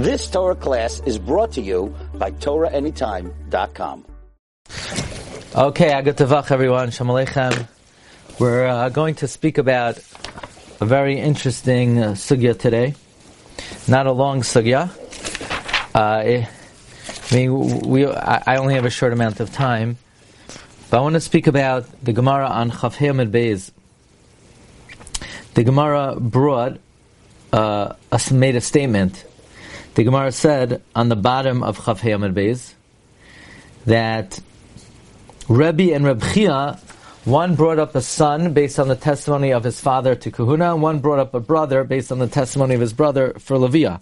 This Torah class is brought to you by TorahAnytime.com. Okay, Agat Tavach, everyone. Shalom Aleichem. We're uh, going to speak about a very interesting uh, sugya today. Not a long sugya. Uh, I mean, we, I, only have a short amount of time, but I want to speak about the Gemara on Chafhei Amid Beis. The Gemara brought, uh, made a statement. The Gemara said on the bottom of Chafhei Amid Beis that Rebbe and Reb Chia, one brought up a son based on the testimony of his father to Kahuna, and one brought up a brother based on the testimony of his brother for Leviah.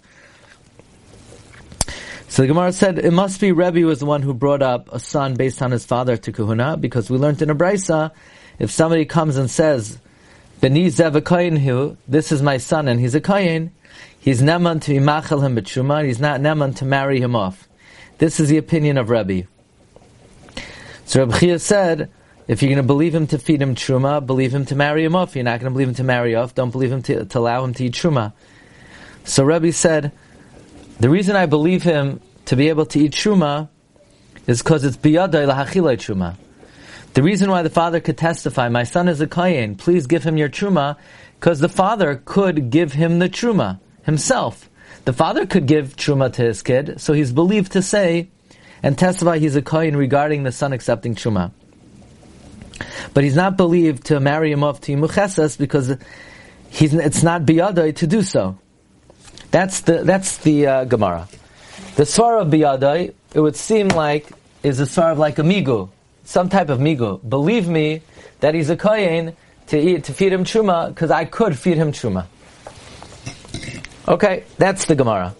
So the Gemara said it must be Rebbe was the one who brought up a son based on his father to Kahuna, because we learned in a brisa, if somebody comes and says, Beni Zev this is my son and he's a Kayin, he's neman to imachel him b'tshuma, he's not neman to marry him off. This is the opinion of Rebbe. So Rabbi Chia said, if you're going to believe him to feed him truma, believe him to marry him off. You're not going to believe him to marry off. Don't believe him to, to allow him to eat truma. So Rebbe said, the reason I believe him to be able to eat truma is because it's biyadai lahachilai truma. The reason why the father could testify, my son is a kayin, please give him your truma, because the father could give him the truma himself. The father could give truma to his kid, so he's believed to say, and testify he's a kohen regarding the son accepting truma. But he's not believed to marry him off to Yimuchesas because he's, it's not biyadai to do so. That's the, that's the uh, Gemara. The svar of biyadai, it would seem like, is a svar of like a migu, some type of migu. Believe me that he's a kohen to eat, to feed him truma, because I could feed him truma. Okay, that's the Gemara.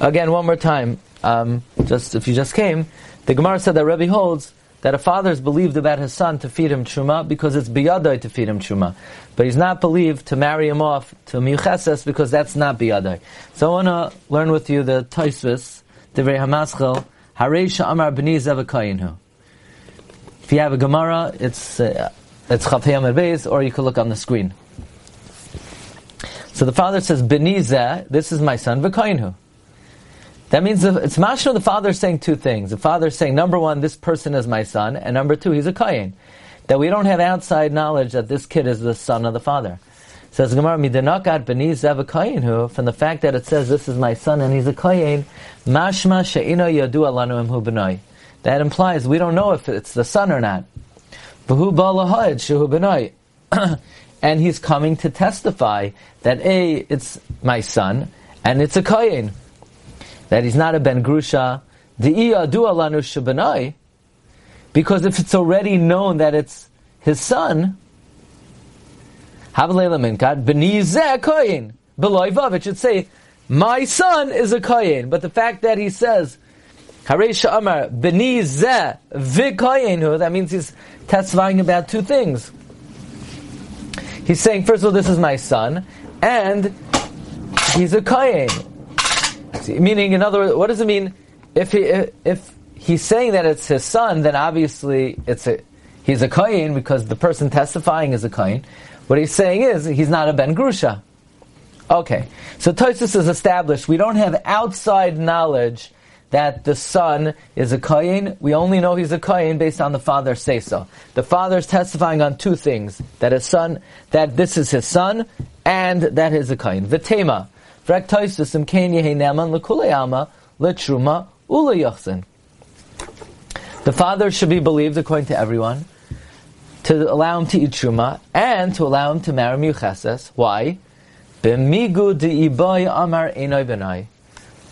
Again, one more time um, just if you just came, the Gemara said that Rebbe holds that a father is believed about his son to feed him truma because it's biyadai to feed him truma, but he's not believed to marry him off to miyucheses because that's not biyadai. So I want to learn with you the Taisvis, Divrei Hamaschel, Hareisha Amar B'ni Zevakayinhu. If you have a Gemara, it's uh, it's Beis, or you can look on the screen. So the father says, Beniza, this is my son, V'kayinhu. That means it's mashma the father is saying two things. The father is saying, number one, this person is my son, and number two, he's a kayin. That we don't have outside knowledge that this kid is the son of the father. Says Gemara, midanakat beniz who from the fact that it says this is my son and he's a kayin, mashma she'ino yadu alanu imhu b'nai. That implies we don't know if it's the son or not. V'hu ba'lahayid shehu. And he's coming to testify that A, it's my son, and it's a kayin that he's not a ben grusha, because if it's already known that it's his son, it should say, my son is a kohen. But the fact that he says, that means he's testifying about two things. He's saying, first of all, this is my son, and he's a kohen. Meaning, in other words, what does it mean? If he if he's saying that it's his son, then obviously it's a he's a kohen because the person testifying is a kohen. What he's saying is he's not a ben grusha. Okay, so Tosis is established. We don't have outside knowledge that the son is a kohen. We only know he's a kohen based on the father say so. The father is testifying on two things: that his son, that this is his son, and that he's a kohen. Vitema. The father should be believed according to everyone to allow him to eat truma and to allow him to marry mucheses. Why?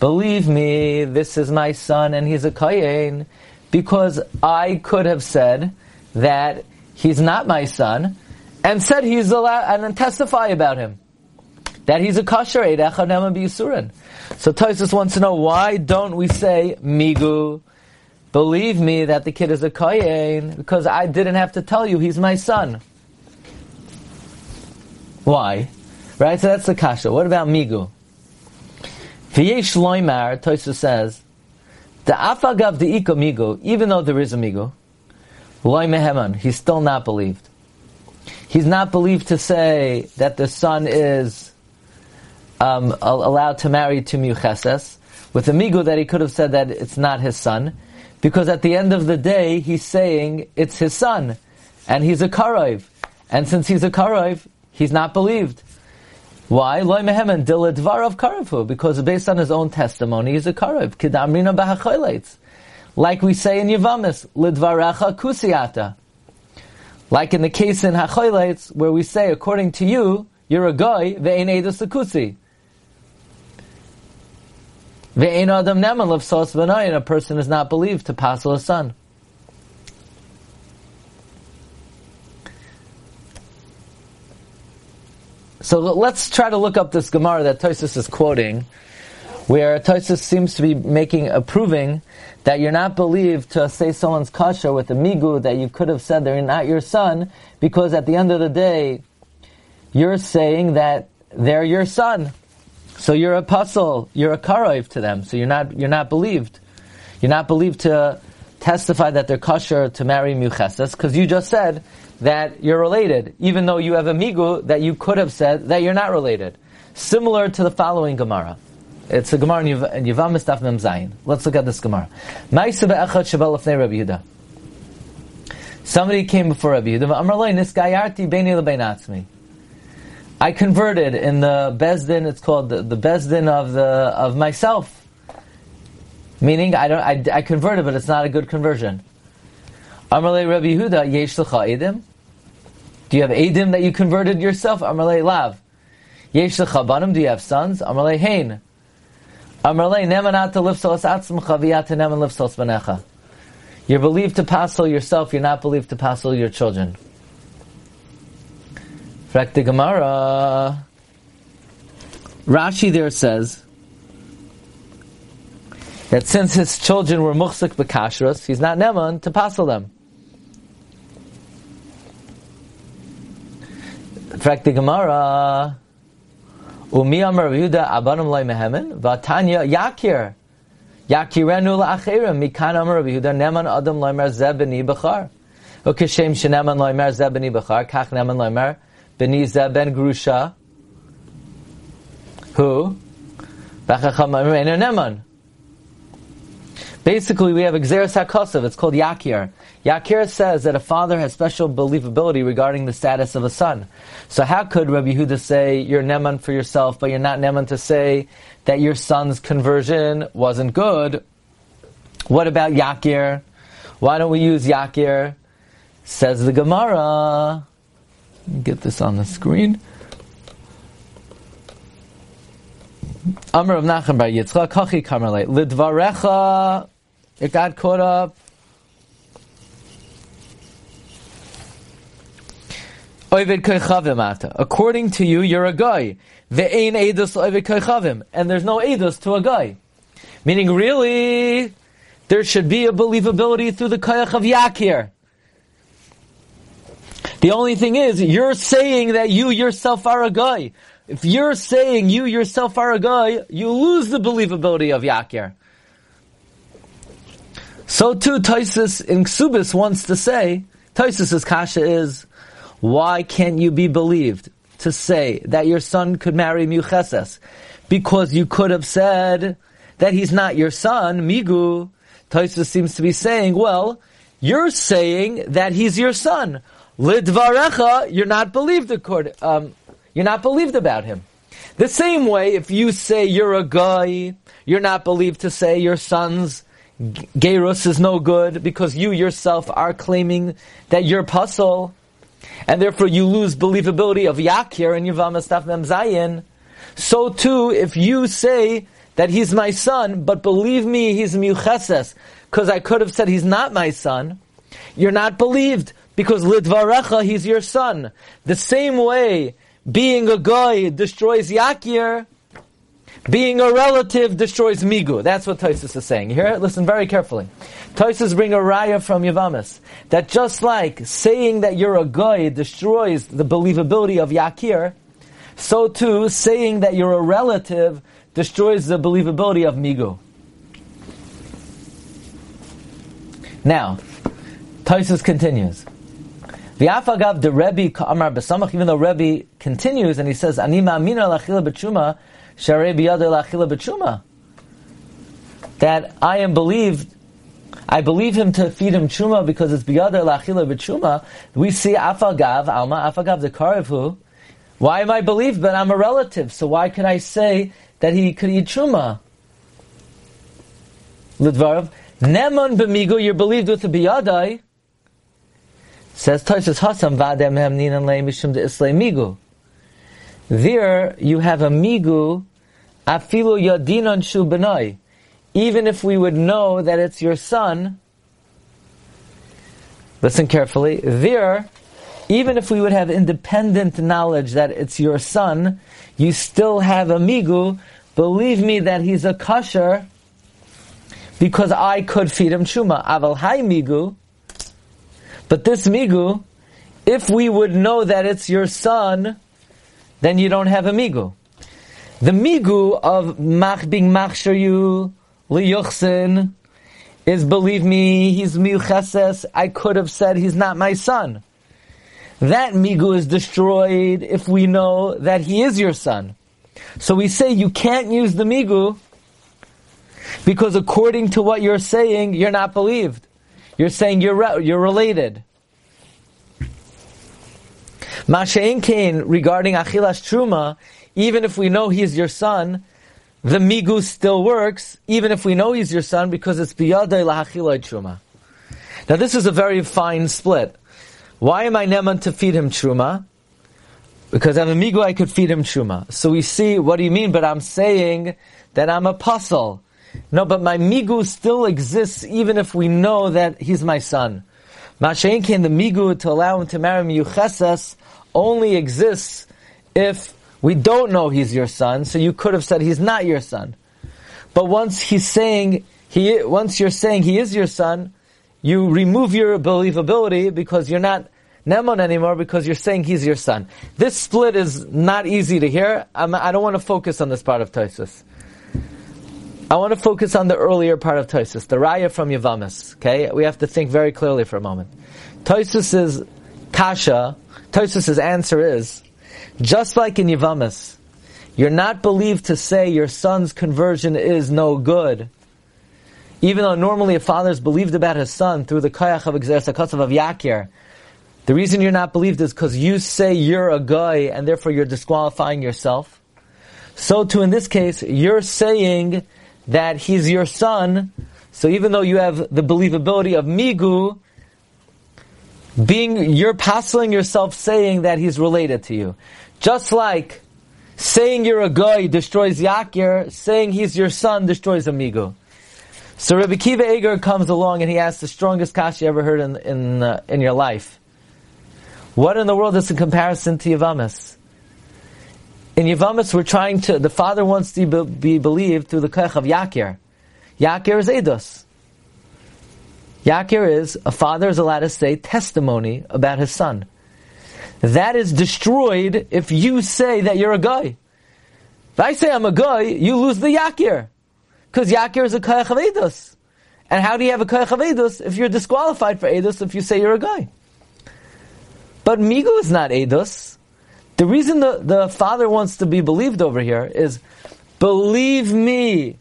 Believe me, this is my son and he's a kayin, because I could have said that he's not my son and said he's allowed and then testify about him that he's a kosher Eidechad Nema B'Yisurin. So Tosis wants to know why don't we say Migu? Believe me that the kid is a Kayin because I didn't have to tell you he's my son. Why? Right? So that's the kasha. What about Migu? V'yesh loimar, Tosis says, the afagav the iko migu, even though there is a migu, loy meheman, he's still not believed. He's not believed to say that the son is um, allowed to marry to Miucheses, with the migu that he could have said that it's not his son, because at the end of the day, he's saying it's his son, and he's a karaiv. And since he's a karaiv, he's not believed. Why? Because based on his own testimony, he's a karaiv. Kidamrina b'hachoyleitz. Like we say in Yavamis, lidvarecha kusiata. Like in the case in Hachoyleitz, where we say, according to you, you're a guy, ve'ein edus kusi. Ve'ein adam neman lefsos v'nayin, a person is not believed to pass a son. So let's try to look up this Gemara that Tosis is quoting, where Tosis seems to be making, approving that you're not believed to say someone's kasha with a migu that you could have said they're not your son, because at the end of the day, you're saying that they're your son. So you're a puzzle, you're a karoiv to them, so you're not, you're not believed. You're not believed to testify that they're kosher to marry muchesas, because you just said that you're related, even though you have a migu that you could have said that you're not related. Similar to the following Gemara. It's a Gemara in Yevamos Daf Mem Zayin. Let's look at this Gemara. Somebody came before Rabbi Yehuda. I converted in the Bezdin. It's called the, the Bezdin of the of myself. Meaning, I don't. I, I converted, but it's not a good conversion. Amarle Rabbi Yehuda, yesh edim. Do you have edim that you converted yourself? Amarle Lav. Yesh banim. Do you have sons? Amarle Hain. Amarle nemanat lifsos atzmcha v'yata neman lifsos banecha. You're believed to passel yourself. You're not believed to passel your children. Frak Gemara. Rashi there says that since his children were muchzik b'kashras, he's not neman to passel them. fact, the Gemara, Umi Amar Abanim Lay Mehemen, Vatanya Yakir. Yakirenu la'achirim, Mikan Amar Neman Adam Loimer Zebeni Bechar. Ukeshem Sheneman Loimer Zebeni Bechar, Kach Neman Loimer Beni Zeben Grusha. Who? Bachacham Neman. Basically, we have Xeris HaKosav, it's called Yakir. Yakir says that a father has special believability regarding the status of a son. So how could Rabbi Yehuda say you're Neman for yourself, but you're not Neman to say that your son's conversion wasn't good? What about Yakir? Why don't we use Yakir? Says the Gemara. Get this on the screen. Amr of Nachman Bar Yitzchak, Kachi Kamerle, Lidvarecha, it got caught up According to you, you're a guy. Edus. And there's no edus to a guy. Meaning, really, there should be a believability through the koyach of Yakir. The only thing is, you're saying that you yourself are a guy. If you're saying you yourself are a guy, you lose the believability of Yakir. So too, Taisus in Ksubis wants to say, Taisus's kasha is, why can't you be believed to say that your son could marry Mucheses? Because you could have said that he's not your son, Migu. Taisus seems to be saying, well, you're saying that he's your son. Lidvarecha, you're not believed um, you're not believed about him. The same way, if you say you're a guy, you're not believed to say your son's Gerus is no good because you yourself are claiming that you're puzzle and therefore you lose believability of Yakir and Yavamas Taf Mem Zayin, so too, if you say that he's my son, but believe me, he's Mucheses, because I could have said he's not my son, you're not believed, because Lidvarecha, he's your son. The same way, being a guy destroys Yakir, being a relative destroys Migu. That's what Tosis is saying. You hear it? Listen very carefully. Tosis bring a raya from Yavamis that just like saying that you're a guy destroys the believability of Yakir, so too saying that you're a relative destroys the believability of Migu. Now, Tosis continues. the Rebbe Amar Besamach, even though Rebbe continues and he says, Ani ma'amina lachila b'tshuma, That I am believed, I believe him to feed him chuma because it's biyadei lachila b'tshuma. We see afagav, alma, afagav the karevu. Why am I believed? But I'm a relative, so why could I say that he could eat chuma? Lidvarav, Neman b'migu, you're believed with the biyadai. Says Toshas Hasam vadem hem ninan le mishum de islay migu. There you have a migu afilu yadinan shu benai. Even if we would know that it's your son, listen carefully, there, even if we would have independent knowledge that it's your son, you still have a migu. Believe me that he's a kosher because I could feed him chuma. Aval hai migu. But this migu, if we would know that it's your son, then you don't have a migu. The migu of mach being machsher you liyuchsin is believe me, he's miucheses. I could have said he's not my son. That migu is destroyed if we know that he is your son. So we say you can't use the migu because according to what you're saying, you're not believed. You're saying you're re- you're related. Masha'in Kain regarding Achilas Truma, even if we know he's your son, the migu still works, even if we know he's your son, because it's biyadai lahachilai truma. Now this is a very fine split. Why am I neman to feed him truma? Because I'm a migu, I could feed him truma. So we see, what do you mean? But I'm saying that I'm a puzzle. No, but my migu still exists even if we know that he's my son. Mashain came the migu to allow him to marry me miyuchesas only exists if we don't know he's your son, so you could have said he's not your son. But once he's saying he, once you're saying he is your son, you remove your believability because you're not Nemon anymore because you're saying he's your son. This split is not easy to hear. I'm, I do not want to focus on this part of Tosus. I want to focus on the earlier part of Tosus, the Raya from Yavamis. Okay, we have to think very clearly for a moment. Tosus is kasha. Tosus' answer is just like in Yavamis, you're not believed to say your son's conversion is no good. Even though normally a father is believed about his son through the kayach of exersakasav of Yakir, the reason you're not believed is because you say you're a guy and therefore you're disqualifying yourself. So too in this case, you're saying that he's your son, so even though you have the believability of Migu, being, you're passing yourself saying that he's related to you. Just like saying you're a guy destroys Yakir, saying he's your son destroys Amigo. So Rabbi Kiva Eger comes along and he asks the strongest kashi you ever heard in, in, uh, in your life. What in the world is in comparison to Yavamis? In Yavamis, we're trying to, the father wants to be, be believed through the kach of Yakir. Yakir is Eidos. Yakir is, a father is allowed to say testimony about his son. That is destroyed if you say that you're a guy. If I say I'm a guy, you lose the Yakir. Because Yakir is a Kayach of Eidos. And how do you have a Kayach of Eidos if you're disqualified for Eidos if you say you're a guy? But Migu is not Eidos. The reason the, the father wants to be believed over here is, believe me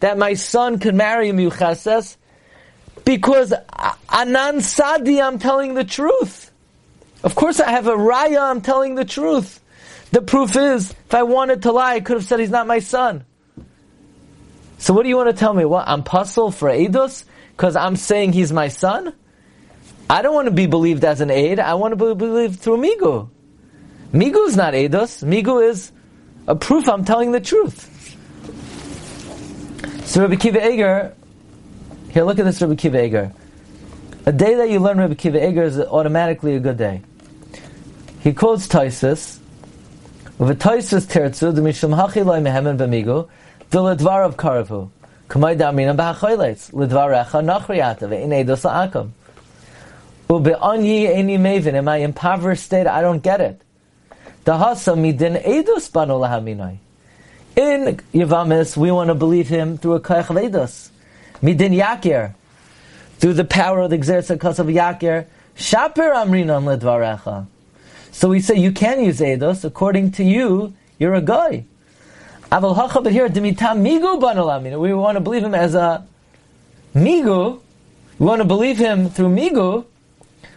that my son can marry Miuchases because Anan Sadi, I'm telling the truth. Of course I have a raya, I'm telling the truth. The proof is, if I wanted to lie, I could have said he's not my son. So what do you want to tell me? What, I'm puzzled for Eidos? Because I'm saying he's my son? I don't want to be believed as an aid. I want to be believed through Migu. Migu is not Eidos. Migu is a proof I'm telling the truth. So Rabbi Kiva Eger here, look at this Rabbi Kiva Eger. A day that you learn Rabbi Kiva Eger is automatically a good day. He quotes Taisus, with a Taisus tertzu, the mishum hachi loy mehemen b'migu, the ledvar of karavu. Kamay damina b'hachoyleitz, ledvarecha nachriyata, ve'in eidos la'akam. Ube'anyi eni mevin, in my impoverished state, I don't get it. Dahasa midin eidos banu lahaminai. In Yavamis, we want to believe him through a kayach of eidos. Midin Yakir. Through the power of the Xerzakas of Yakir, Shaper Amrinon Ledvarecha. So we say you can use Eidos, according to you, you're a guy. Aval hacha, but here, dimitam migu banalamina. We want to believe him as a migu. We want to believe him through migu.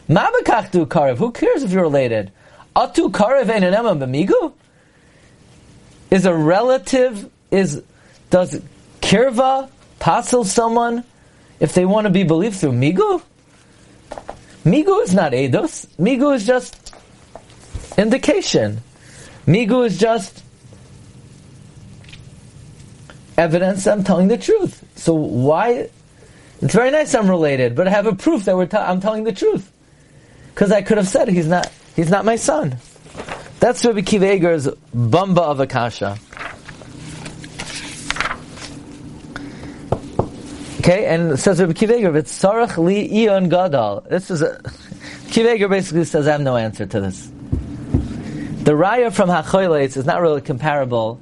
Mabakachtu karev. Who cares if you're related? Atu karev einanema b'migu? Is a relative, is, does kirva passel someone if they want to be believed through migu? Migu is not edus. Migu is just indication. Migu is just evidence I'm telling the truth. So why? It's very nice I'm related, but I have a proof that we're t- I'm telling the truth. Because I could have said he's not he's not my son. That's Rabbi Kiva Eger's bumba of Akasha. Okay, and it says Rabbi Kiva Eger, it's Sarach li ion gadal. This is a, Kiva Eger basically says I have no answer to this. The raya from Hachoyles is not really comparable.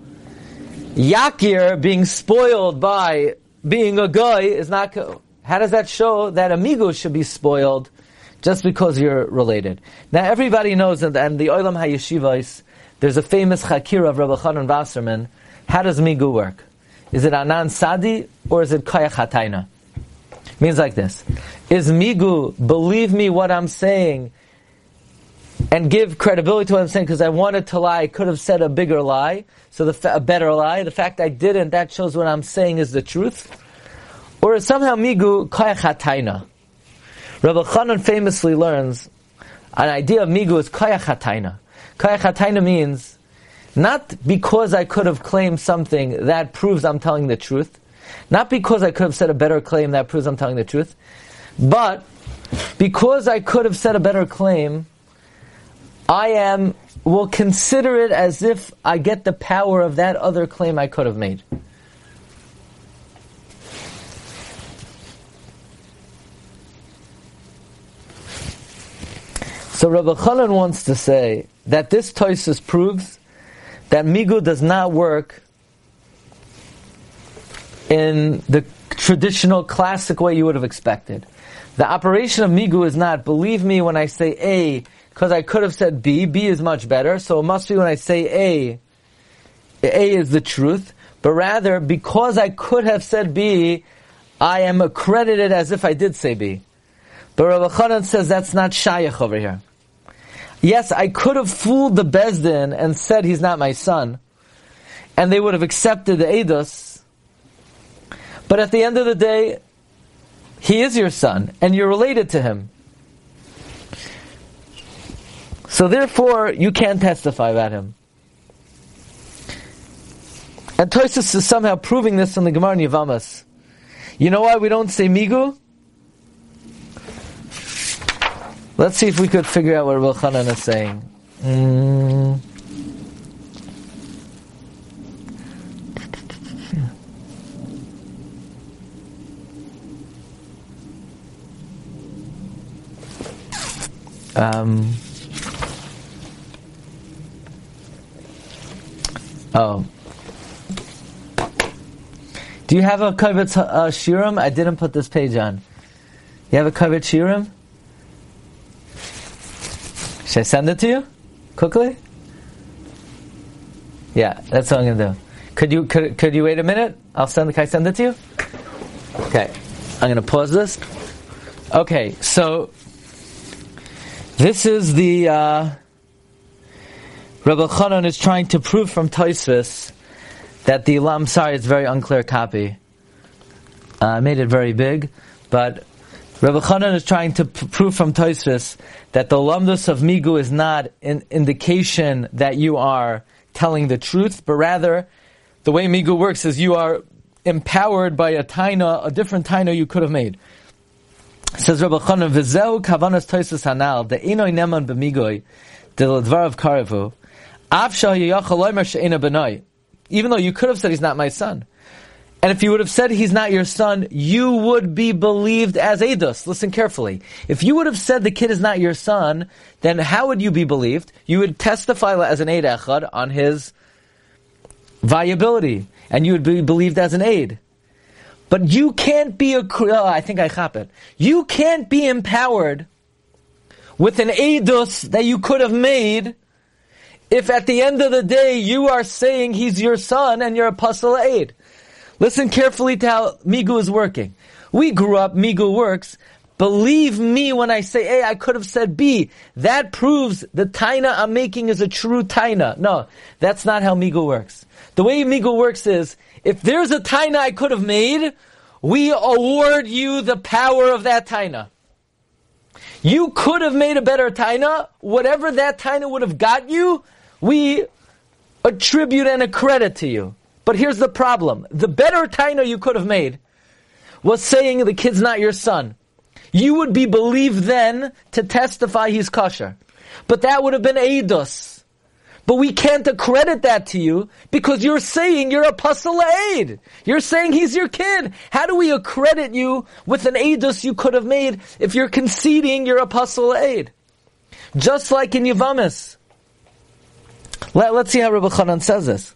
Yakir being spoiled by being a guy is not. How does that show that amigo should be spoiled just because you're related? Now everybody knows that in the Olam HaYeshivos, there's a famous Chakira of Rabbi Chanan Wasserman. How does migu work? Is it anan sadi or is it kayach hatayna? Means like this: Is migu believe me what I'm saying and give credibility to what I'm saying because I wanted to lie, I could have said a bigger lie, so the fa- a better lie. The fact I didn't, that shows what I'm saying is the truth. Or is somehow migu kayach hatayna? Rabbi Chanan famously learns an idea of migu is kayach hatayna. Kayach hatayna means not because I could have claimed something that proves I'm telling the truth, not because I could have said a better claim that proves I'm telling the truth, but because I could have said a better claim, I am will consider it as if I get the power of that other claim I could have made. So Rabbi Chanan wants to say that this Toisus proves that migu does not work in the traditional classic way you would have expected. The operation of migu is not, believe me when I say A, because I could have said B, B is much better, so it must be when I say A, A is the truth, but rather, because I could have said B, I am accredited as if I did say B. But Rabbi Chanan says that's not shayach over here. Yes, I could have fooled the Bezdin and said he's not my son, and they would have accepted the Eidos. But at the end of the day, he is your son, and you're related to him. So therefore, you can't testify about him. And Toisus is somehow proving this in the Gemara Yavamas. You know why we don't say Migu? Let's see if we could figure out what Rabbi Chanan is saying. Mm. Um, oh. Do you have a Kovetz uh, Shiurim? I didn't put this page on. You have a Kovetz Shiurim? Should I send it to you quickly? Yeah, that's what I'm gonna do. Could you could, could you wait a minute? I'll send. Can I send it to you? Okay, I'm gonna pause this. Okay, so this is the uh, Rabbi Chanan is trying to prove from Taisvis that the Lam. Sorry, it's a very unclear copy. Uh, made it very big, but Rabbi Chanan is trying to p- prove from Toisvis that the lamdus of migu is not an indication that you are telling the truth, but rather the way migu works is you are empowered by a taina, a different taina you could have made. Says Rabbi Chanan, "V'zeu kavanas Toisvis hanal the enoi neman ledvar of karevu av shahiyachal she'ena benoi." Even though you could have said he's not my son. And if you would have said he's not your son, you would be believed as Eidos. Listen carefully. If you would have said the kid is not your son, then how would you be believed? You would testify as an Eid Echad on his viability, and you would be believed as an aid. But you can't be a, oh, I think I chop it. You can't be empowered with an Eidos that you could have made if at the end of the day you are saying he's your son and you're a puzzle aid. Listen carefully to how Migu is working. We grew up, Migu works. Believe me when I say A, I could have said B. That proves the taina I'm making is a true taina. No, that's not how Migu works. The way Migu works is, if there's a taina I could have made, we award you the power of that taina. You could have made a better taina. Whatever that taina would have got you, we attribute and accredit to you. But here's the problem. The better taina you could have made was saying the kid's not your son. You would be believed then to testify he's kosher. But that would have been Eidos. But we can't accredit that to you because you're saying you're a puzzle aid. You're saying he's your kid. How do we accredit you with an Eidos you could have made if you're conceding you're a puzzle aid? Just like in Yavamis. Let, us see how Rabbi Chanan says this.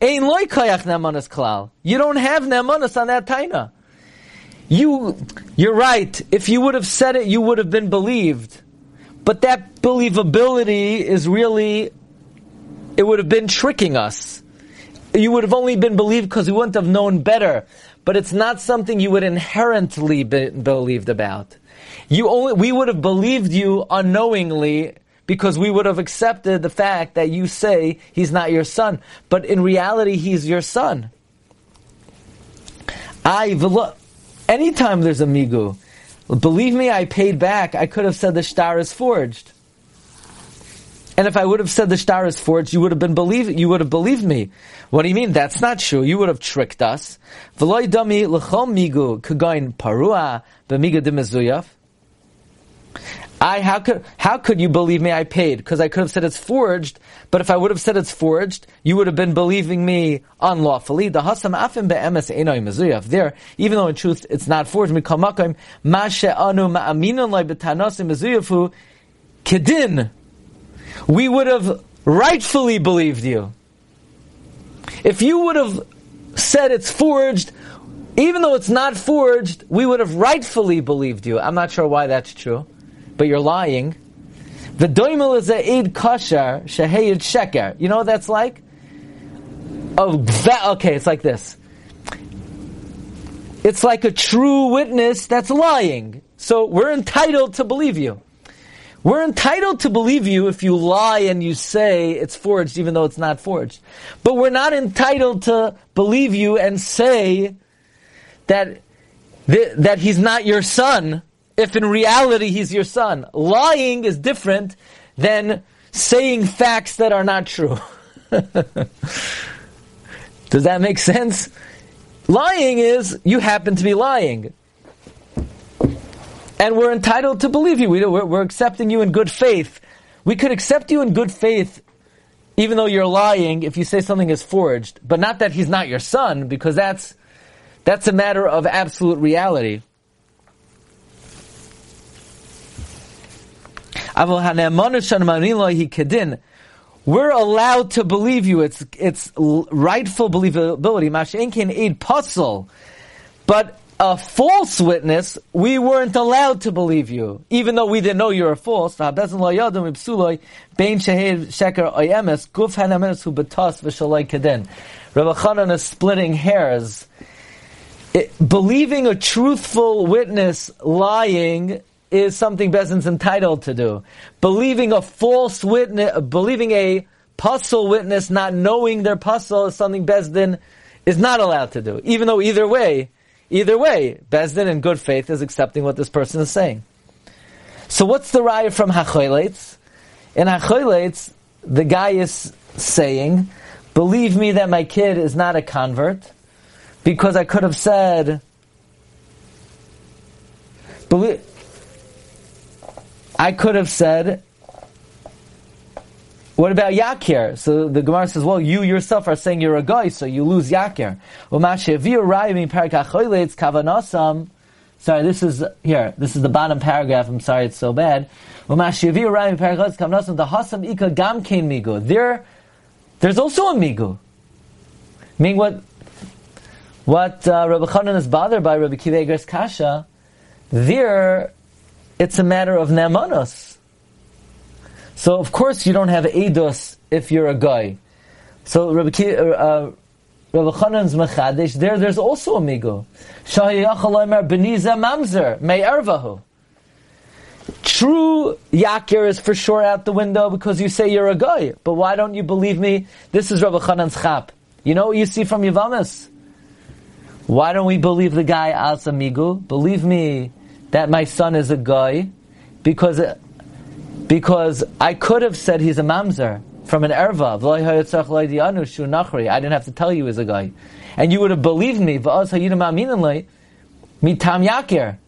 Ein loy koyach nemanas klal. You don't have nemanas on that taina. You, you're right. If you would have said it, you would have been believed. But that believability is really, it would have been tricking us. You would have only been believed because we wouldn't have known better. But it's not something you would inherently be believed about. You only, we would have believed you unknowingly because we would have accepted the fact that you say he's not your son, but in reality he's your son. I anytime there's a migu, believe me, I paid back. I could have said the star is forged. And if I would have said the star is forged, you would have been believe you would have believed me. What do you mean? That's not true. You would have tricked us. I how could how could you believe me? I paid because I could have said it's forged. But if I would have said it's forged, you would have been believing me unlawfully. The hasam afim be'emes enoy mezuyav. There, even though in truth it's not forged. Mikamakim mashe anu ma'aminon loy betanasim kedin. We would have rightfully believed you. If you would have said it's forged, even though it's not forged, we would have rightfully believed you. I'm not sure why that's true but you're lying. The doimel is a eid kashar shehayid sheker. You know what that's like? Oh, okay, it's like this. It's like a true witness that's lying. So we're entitled to believe you. We're entitled to believe you if you lie and you say it's forged even though it's not forged. But we're not entitled to believe you and say that, that he's not your son if in reality he's your son. Lying is different than saying facts that are not true. Does that make sense? Lying is you happen to be lying. And we're entitled to believe you. We're, we're accepting you in good faith. We could accept you in good faith even though you're lying if you say something is forged, but not that he's not your son, because that's, that's a matter of absolute reality. We're allowed to believe you. It's it's rightful believability. Mashenkin aid puzzle, but a false witness, we weren't allowed to believe you, even though we didn't know you were false. Rabbi Chanan is splitting hairs. It, believing a truthful witness lying is something Bezdin's entitled to do. Believing a false witness, believing a puzzle witness not knowing their puzzle is something Bezdin is not allowed to do. Even though either way, either way, Bezdin in good faith is accepting what this person is saying. So what's the raya from Hachoylates? In Hachoylates, the guy is saying, believe me that my kid is not a convert, because I could have said, believe, I could have said, what about Yakir? So the Gemara says, well, you yourself are saying you're a guy, so you lose Yakir. Sorry, this is, here, this is the bottom paragraph, I'm sorry it's so bad. There, there's also a migu. Meaning what, what uh, Rabbi Chanan is bothered by Rabbi Kiva Kasha, there, it's a matter of ne'amanos. So of course you don't have edus if you're a guy. So Rabbi, Ki, uh, uh Chanan's there there's also a migo. Shahiyachalomer beniza mamzer me'ervahu. True yakir is for sure out the window because you say you're a guy. But why don't you believe me? This is Rabbi Chanan's chap. You know what you see from Yavamas? Why don't we believe the guy as migu? Believe me that my son is a guy because because I could have said he's a mamzer from an erva. I didn't have to tell you he's a guy. And you would have believed me. Mitam.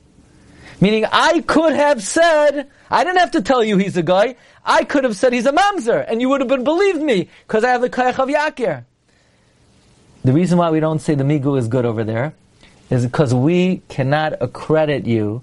Meaning I could have said, I didn't have to tell you he's a guy. I could have said he's a mamzer, and you would have been believed me, because I have the kayach of yakir. The reason why we don't say the migu is good over there is because we cannot accredit you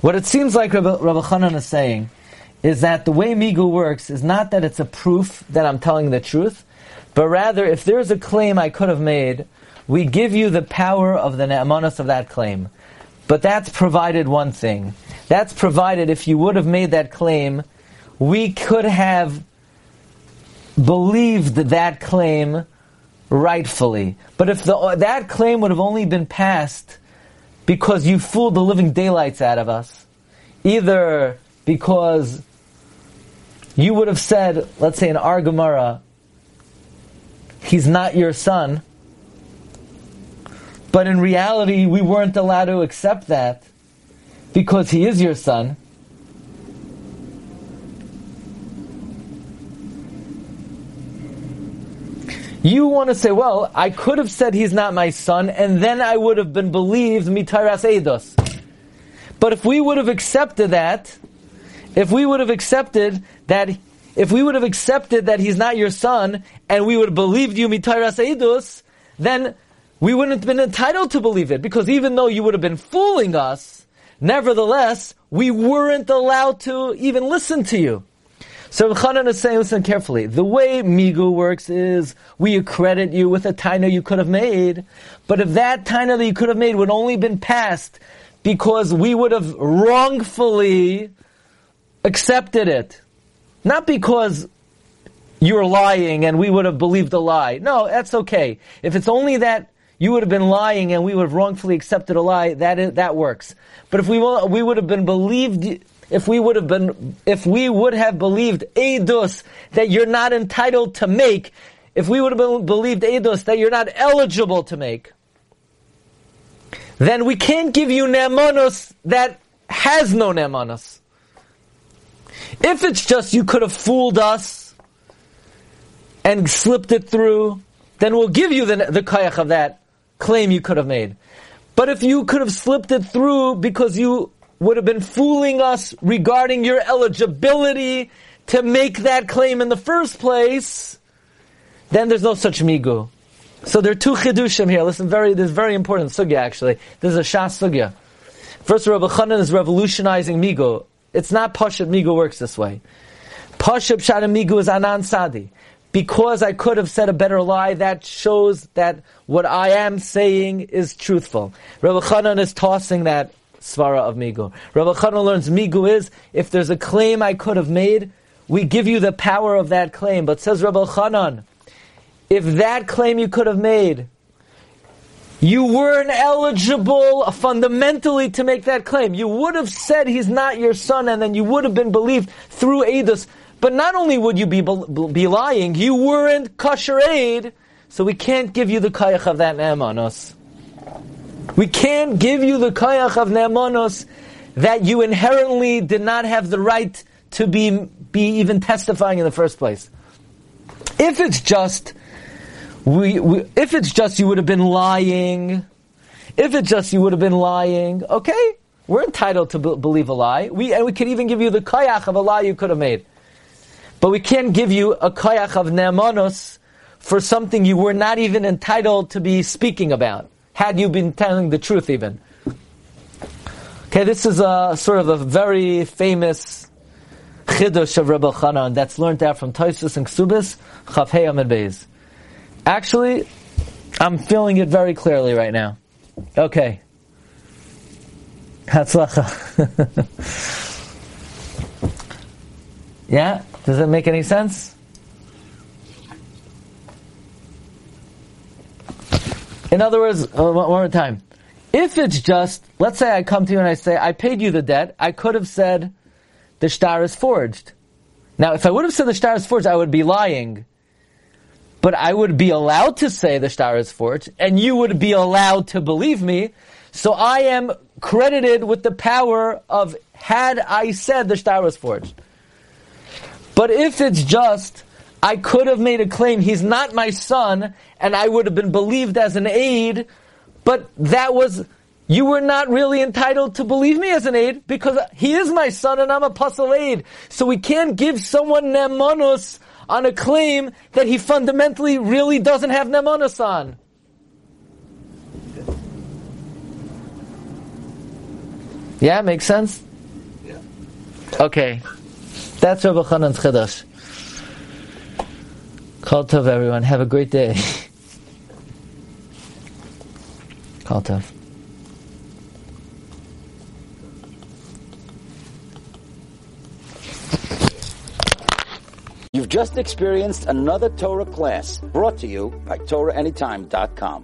What it seems like Rabbi, Rabbi Chanan is saying is that the way Migu works is not that it's a proof that I'm telling the truth, but rather if there's a claim I could have made, we give you the power of the ne'amanas of that claim. But that's provided one thing. That's provided if you would have made that claim, we could have believed that claim rightfully. But if the, that claim would have only been passed because you fooled the living daylights out of us, either because you would have said, let's say in our Gemara, he's not your son, but in reality we weren't allowed to accept that because he is your son, You want to say, well, I could have said he's not my son, and then I would have been believed mitaras eidos. But if we would have accepted that, if we would have accepted that, if we would have accepted that he's not your son, and we would have believed you mitaras eidos, then we wouldn't have been entitled to believe it, because even though you would have been fooling us, nevertheless, we weren't allowed to even listen to you. So Chanan is saying, listen carefully. The way Migu works is we accredit you with a taina you could have made, but if that taina that you could have made would only been passed because we would have wrongfully accepted it, not because you're lying and we would have believed a lie. No, that's okay. If it's only that you would have been lying and we would have wrongfully accepted a lie, that is, that works. But if we we would have been believed if we would have been, if we would have believed edus that you're not entitled to make, if we would have believed edus that you're not eligible to make, then we can't give you nemanos that has no nemanos. If it's just you could have fooled us and slipped it through, then we'll give you the, the kayach of that claim you could have made. But if you could have slipped it through because you would have been fooling us regarding your eligibility to make that claim in the first place, then there's no such migu. So there are two chidushim here. Listen, very this is very important sugya actually. This is a shas sugya. First, Rabbi Chanan is revolutionizing migu. It's not pashat migu works this way. Pashat pshat migu is anan sadi. Because I could have said a better lie, that shows that what I am saying is truthful. Rabbi Chanan is tossing that svara of migu. Rabbi Chanan learns migu is if there's a claim I could have made, we give you the power of that claim. But says Rabbi Chanan, if that claim you could have made, You weren't eligible fundamentally to make that claim. You would have said he's not your son, and then you would have been believed through Eidos. But not only would you be, be lying, you weren't kosher aid, so we can't give you the kayach of that ne'emanos. We can't give you the kayach of ne'emanos that you inherently did not have the right to be, be even testifying in the first place. If it's just, we, we, if it's just you would have been lying, if it's just you would have been lying, okay, we're entitled to be, believe a lie. We, and we could even give you the kayach of a lie you could have made. But we can't give you a kayach of ne'manos for something you were not even entitled to be speaking about, had you been telling the truth even. Okay, this is a sort of a very famous chidush of Reb Elchanan that's learned out from Toisus and Ksubis, Chavhei Amud Beis. Actually, I'm feeling it very clearly right now. Okay. Hatzlacha. yeah? Does that make any sense? In other words, uh, one more time. If it's just, let's say I come to you and I say, I paid you the debt, I could have said, the shtar is forged. Now, if I would have said the shtar is forged, I would be lying. But I would be allowed to say the shtar is forged, and you would be allowed to believe me. So I am credited with the power of had I said the shtar was forged. But if it's just, I could have made a claim, he's not my son, and I would have been believed as an eid, but that was you were not really entitled to believe me as an eid because he is my son and I'm a posul eid. So we can't give someone nemanus on a claim that he fundamentally really doesn't have nemanus on. Yeah, makes sense? Yeah. Okay. That's Reb Elchanan's Chiddush. Kol Tov, everyone. Have a great day. Kol Tov. You've just experienced another Torah class brought to you by TorahAnytime.com.